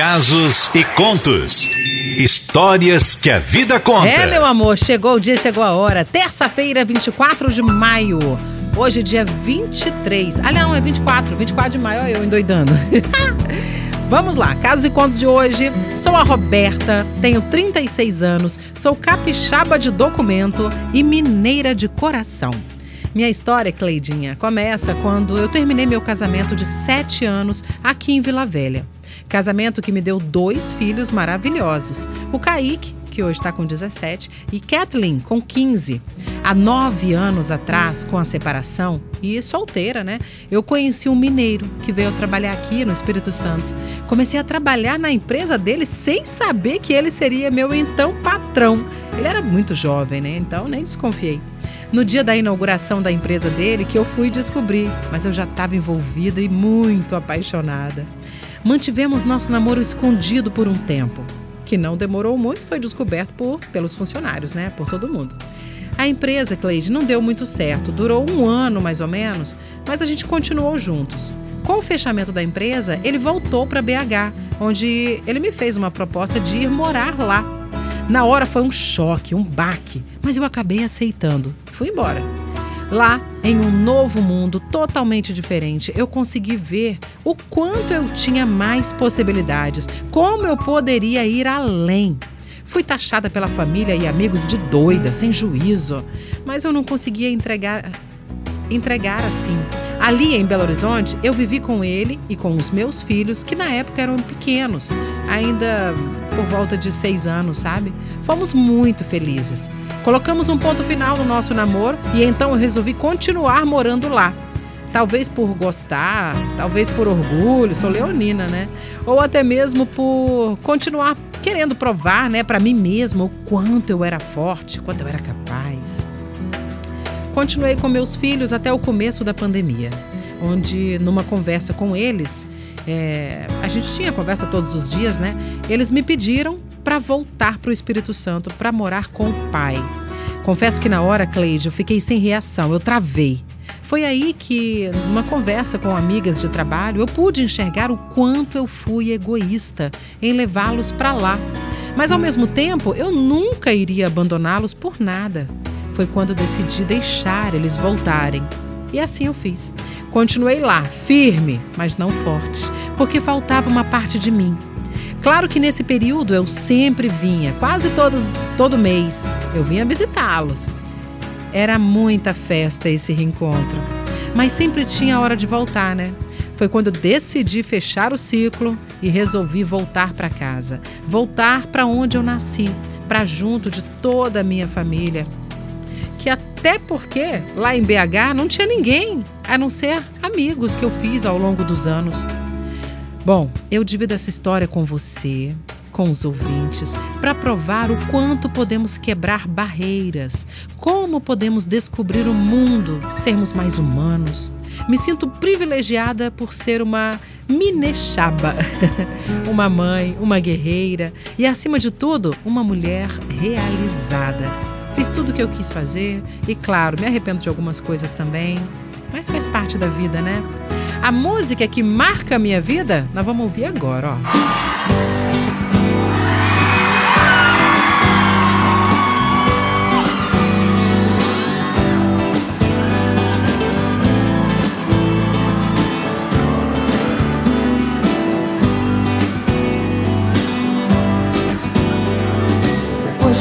casos e contos. Histórias que a vida conta. É, meu amor, chegou o dia, chegou a hora. Terça-feira, 24 de maio. Hoje, dia 23. Ah, não, é 24. 24 de maio, olha eu endoidando. Vamos lá, casos e contos de hoje. Sou a Roberta, tenho 36 anos, sou capixaba de documento e mineira de coração. Minha história, Cleidinha, começa quando eu terminei meu casamento de 7 anos aqui em Vila Velha. Casamento que me deu dois filhos maravilhosos: o Kaique, que hoje está com 17, e Kathleen, com 15. Há nove anos atrás, com a separação, e solteira, né? Eu conheci um mineiro que veio trabalhar aqui no Espírito Santo. Comecei a trabalhar na empresa dele sem saber que ele seria meu então patrão. Ele era muito jovem, né? Então nem desconfiei. No dia da inauguração da empresa dele que eu fui descobrir, mas eu já estava envolvida e muito apaixonada. Mantivemos nosso namoro escondido por um tempo, que não demorou muito, foi descoberto por pelos funcionários, né, por todo mundo. A empresa, Cleide, não deu muito certo, durou um ano mais ou menos, mas a gente continuou juntos. Com o fechamento da empresa, ele voltou para BH, onde ele me fez uma proposta de ir morar lá. Na hora foi um choque, um baque, mas eu acabei aceitando. Fui embora. Lá, em um novo mundo totalmente diferente, eu consegui ver o quanto eu tinha mais possibilidades, como eu poderia ir além. Fui taxada pela família e amigos de doida, sem juízo, mas eu não conseguia entregar entregar assim. Ali em Belo Horizonte, eu vivi com ele e com os meus filhos, que na época eram pequenos, ainda por volta de seis anos, sabe? Fomos muito felizes. Colocamos um ponto final no nosso namoro e então eu resolvi continuar morando lá. Talvez por gostar, talvez por orgulho, sou leonina, né? Ou até mesmo por continuar querendo provar, né, para mim mesma o quanto eu era forte, quanto eu era capaz. Continuei com meus filhos até o começo da pandemia, onde numa conversa com eles, é, a gente tinha conversa todos os dias, né? Eles me pediram para voltar para o Espírito Santo para morar com o pai. Confesso que na hora, Cleide, eu fiquei sem reação, eu travei. Foi aí que, numa conversa com amigas de trabalho, eu pude enxergar o quanto eu fui egoísta em levá-los para lá. Mas ao mesmo tempo, eu nunca iria abandoná-los por nada. Foi quando decidi deixar eles voltarem. E assim eu fiz. Continuei lá, firme, mas não forte, porque faltava uma parte de mim. Claro que nesse período eu sempre vinha, quase todos, todo mês, eu vinha visitá-los. Era muita festa esse reencontro, mas sempre tinha a hora de voltar, né? Foi quando decidi fechar o ciclo e resolvi voltar para casa, voltar para onde eu nasci, para junto de toda a minha família. Até porque lá em BH não tinha ninguém, a não ser amigos que eu fiz ao longo dos anos. Bom, eu divido essa história com você, com os ouvintes, para provar o quanto podemos quebrar barreiras, como podemos descobrir o mundo, sermos mais humanos. Me sinto privilegiada por ser uma minechaba, uma mãe, uma guerreira e, acima de tudo, uma mulher realizada. Fiz tudo o que eu quis fazer e, claro, me arrependo de algumas coisas também, mas faz parte da vida, né? A música que marca a minha vida, nós vamos ouvir agora, ó.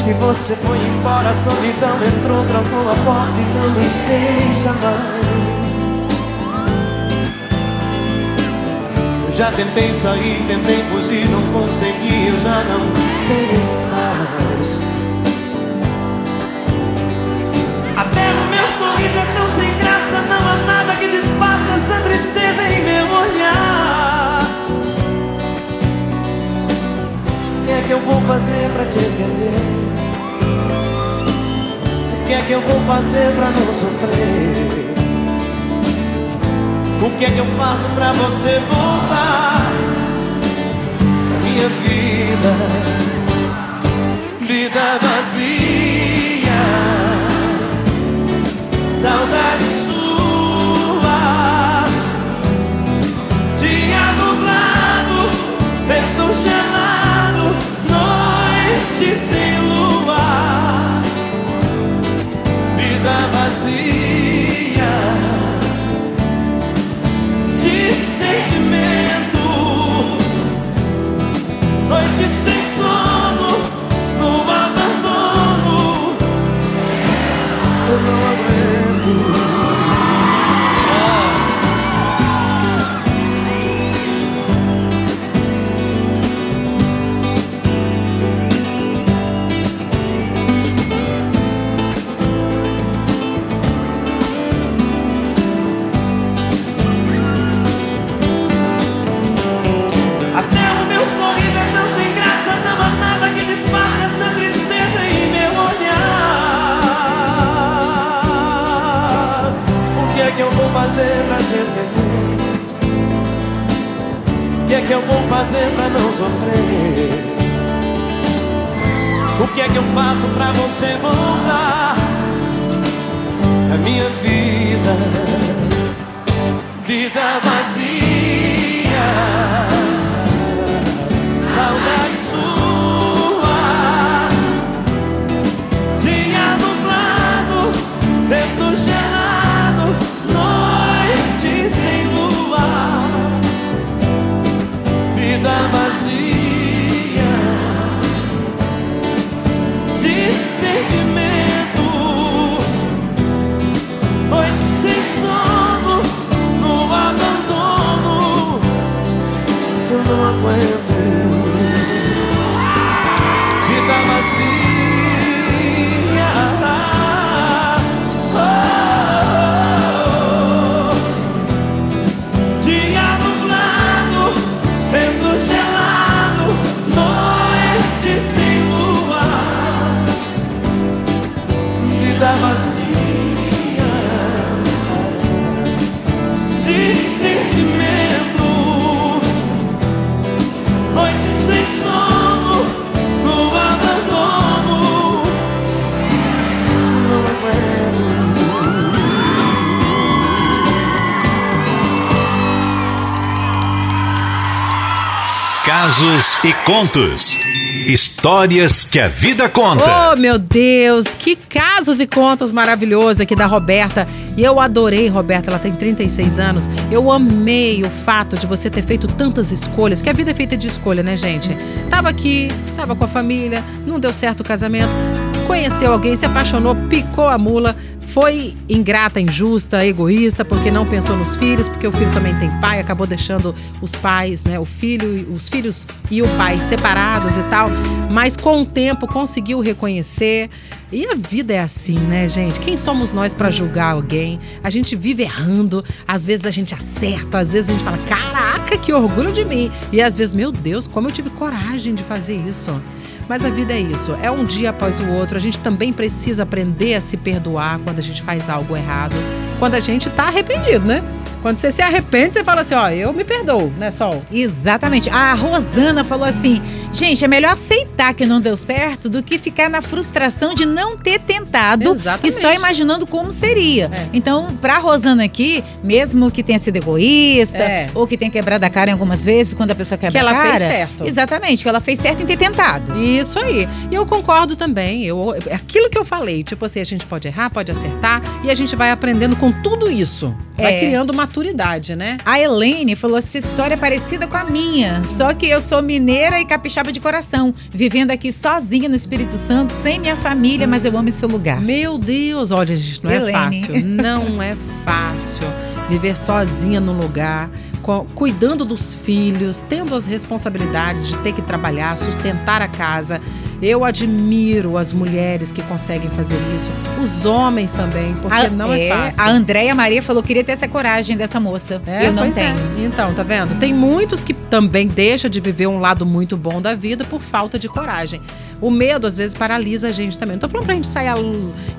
Que você foi embora, a solidão entrou, trancou a porta e não me deixa mais. Já tentei sair, tentei fugir, não consegui, eu já não tenho mais. Pra te esquecer? O que é que eu vou fazer pra não sofrer? O que é que eu faço pra você voltar pra minha vida? Vida vazia, saudade sua. Que eu vou fazer pra não sofrer? O que é que eu faço pra você voltar? A minha vida, vida vazia, Casos e contos. Histórias que a vida conta. Oh, meu Deus, que casos e contos maravilhosos aqui da Roberta. E eu adorei, Roberta, ela tem 36 anos. Eu amei o fato de você ter feito tantas escolhas, que a vida é feita de escolha, né, gente? Tava aqui, tava com a família, não deu certo o casamento, conheceu alguém, se apaixonou, picou a mula, foi ingrata, injusta, egoísta, porque não pensou nos filhos, porque o filho também tem pai, acabou deixando os pais, né, o filho, os filhos e o pai separados e tal, mas com o tempo conseguiu reconhecer. E a vida é assim, né, gente? Quem somos nós para julgar alguém? A gente vive errando, às vezes a gente acerta, às vezes a gente fala: "Caraca, que orgulho de mim". E às vezes, meu Deus, como eu tive coragem de fazer isso. Mas a vida é isso, é um dia após o outro. A gente também precisa aprender a se perdoar quando a gente faz algo errado, quando a gente tá arrependido, né? Quando você se arrepende, você fala assim, ó, eu me perdoo, né, Sol? Exatamente. A Rosana falou assim: gente, é melhor aceitar que não deu certo do que ficar na frustração de não ter tentado Exatamente. e só imaginando como seria. É. Então, pra Rosana aqui, mesmo que tenha sido egoísta É. ou que tenha quebrado a cara em algumas vezes, quando a pessoa quebra Que ela a cara. fez certo. Exatamente, que ela fez certo em ter tentado. Isso aí. E eu concordo também. Eu, aquilo que eu falei, tipo assim, a gente pode errar, pode acertar e a gente vai aprendendo com tudo isso. Vai É. criando maturidade, né? A Elaine falou: essa história é parecida com a minha, só que eu sou mineira e capixaba de coração, vivendo aqui sozinha no Espírito Santo, sem minha família, mas eu amo esse lugar. Meu Deus, olha, gente, não é Helene. fácil. Não é fácil viver sozinha no lugar, cuidando dos filhos, tendo as responsabilidades de ter que trabalhar, sustentar a casa. Eu admiro as mulheres que conseguem fazer isso, os homens também, porque A- não é, fácil. A Andréia Maria falou que queria ter essa coragem dessa moça. É, eu não é. tenho. Então, tá vendo? Tem muitos que também deixam de viver um lado muito bom da vida por falta de coragem. O medo, às vezes, paralisa a gente também. Não tô falando pra gente sair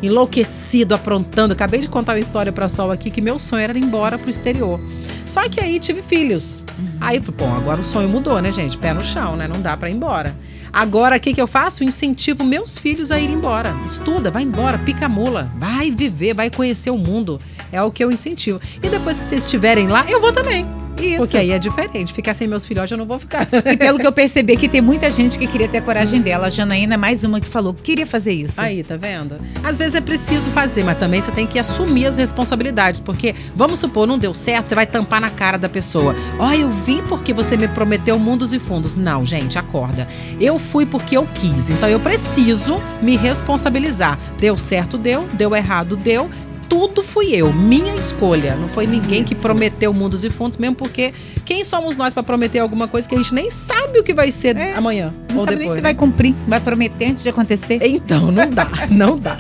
enlouquecido, aprontando. Acabei de contar uma história pra Sol aqui que meu sonho era ir embora pro exterior. Só que aí tive filhos. Aí, bom, agora o sonho mudou, né, gente? Pé no chão, né? Não dá pra ir embora. Agora, o que, que eu faço? Incentivo meus filhos a ir embora. Estuda, vai embora, pica a mula. Vai viver, vai conhecer o mundo. É o que eu incentivo. E depois que vocês estiverem lá, eu vou também. Isso. Porque aí é diferente. Ficar sem meus filhotes, eu não vou ficar. E pelo que eu percebi aqui, tem muita gente que queria ter a coragem dela. A Janaína é mais uma que falou que queria fazer isso. Aí, tá vendo? Às vezes é preciso fazer, mas também você tem que assumir as responsabilidades. Porque, vamos supor, não deu certo, você vai tampar na cara da pessoa. Ó, eu vim porque você me prometeu mundos e fundos. Não, gente, acorda. Eu fui porque eu quis. Então eu preciso me responsabilizar. Deu certo, deu. Deu errado, deu. Tudo fui eu, minha escolha. Não foi ninguém que prometeu mundos e fundos, mesmo porque quem somos nós pra prometer alguma coisa que a gente nem sabe o que vai ser É, amanhã Não ou sabe depois. nem se né? vai cumprir, vai prometer antes de acontecer. Então, não dá, não dá.